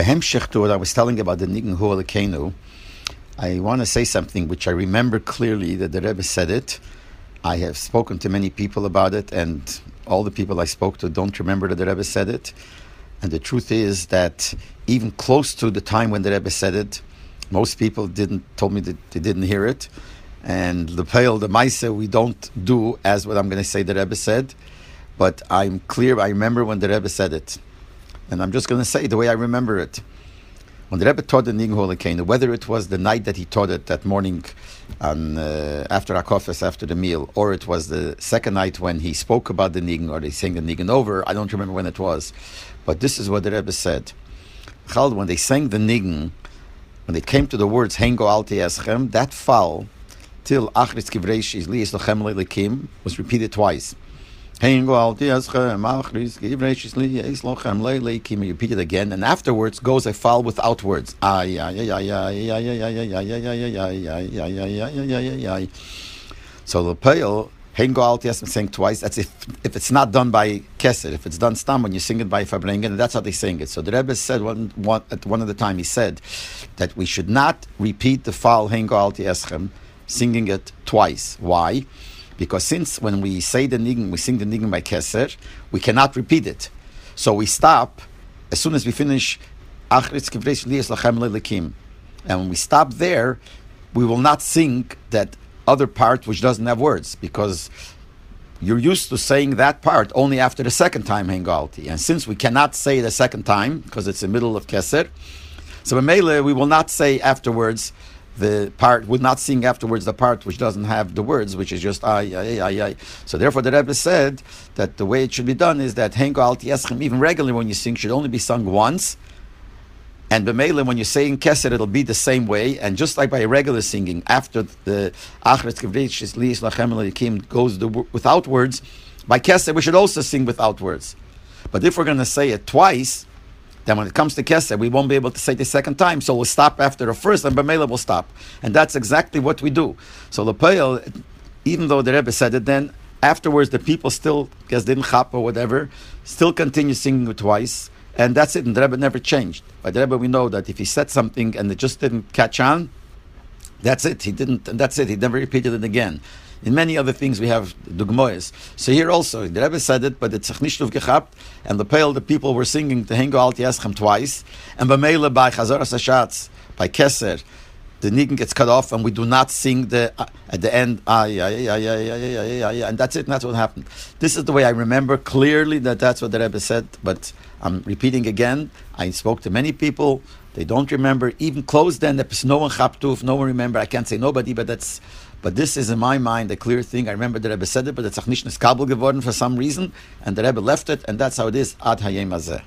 Behemshech to what I was telling about the Nigen Hu I want to say something which I remember clearly that the Rebbe said it. I have spoken to many people about it, and all the people I spoke to don't remember that the Rebbe said it. And the truth is that even close to the time when the Rebbe said it, most people didn't told me that they didn't hear it. And the pale, the Maisa, we don't do as what I'm going to say the Rebbe said. But I'm clear, I remember when the Rebbe said it. And I'm just going to say the way I remember it. When the Rebbe taught the Nigen Holakena, whether it was the night that he taught it that morning on, uh, after Akofis, after the meal, or it was the second night when he spoke about the Nigen, or they sang the Nigen over, I don't remember when it was. But this is what the Rebbe said. Chald, when they sang the Nigen, when they came to the words Hengo Alti Eschem, that fall till Achris Kivreish Lies Lochem Lekim was repeated twice. You repeat it again, and afterwards goes a fall without words. So the pale Hein Goalti has been twice. That's if, if it's not done by Keser. If it's done Stam, when you sing it by Fabrengen, that's how they sing it. So the Rebbe said one, one, at one of the time, he said that we should not repeat the fall Hein Goalti Eschem, singing it twice. Why? Because since when we say the niggin, we sing the niggin by Keser, we cannot repeat it. So we stop as soon as we finish. And when we stop there, we will not sing that other part which doesn't have words because you're used to saying that part only after the second time Hengalti. And since we cannot say the second time because it's the middle of Keser, so Mele we will not say afterwards the part would not sing afterwards the part which doesn't have the words, which is just ay ay ay ay. So therefore, the Rebbe said that the way it should be done is that Hengalti Eschem, even regularly when you sing, should only be sung once and B'meila, when you say in Keser, it'll be the same way. And just like by regular singing, after the Achret Kivritch is Liis Lachem Elikim goes the, without words, by Keser we should also sing without words. But if we're going to say it twice, then when it comes to Keser, we won't be able to say the second time. So we'll stop after the first, and B'meila will stop. And that's exactly what we do. So the Peil, even though the Rebbe said it then, afterwards the people still, guess didn't chap or whatever, still continue singing it twice and that's it. And the Rebbe never changed. By the Rebbe, we know that if he said something and it just didn't catch on, that's it. He didn't, and that's it. He never repeated it again. In many other things, we have dugmois. So here also, the Rebbe said it, but it's nicht gehabt, and the pale the people were singing the Hengo Alt Yeschem twice, and Bamela by Chazor Sashatz, by Keser, the niggin gets cut off, and we do not sing the uh, at the end. Ah, yeah, yeah, yeah, yeah, yeah, yeah, yeah, and that's it. And that's what happened. This is the way I remember clearly that that's what the Rebbe said. But I'm repeating again. I spoke to many people. They don't remember even close then. There's no one chaptuf, no one remember. I can't say nobody, but that's. But this is in my mind a clear thing. I remember the Rebbe said it, but it's nicht kabel geworden for some reason, and the Rebbe left it, and that's how it is ad hayem azeh.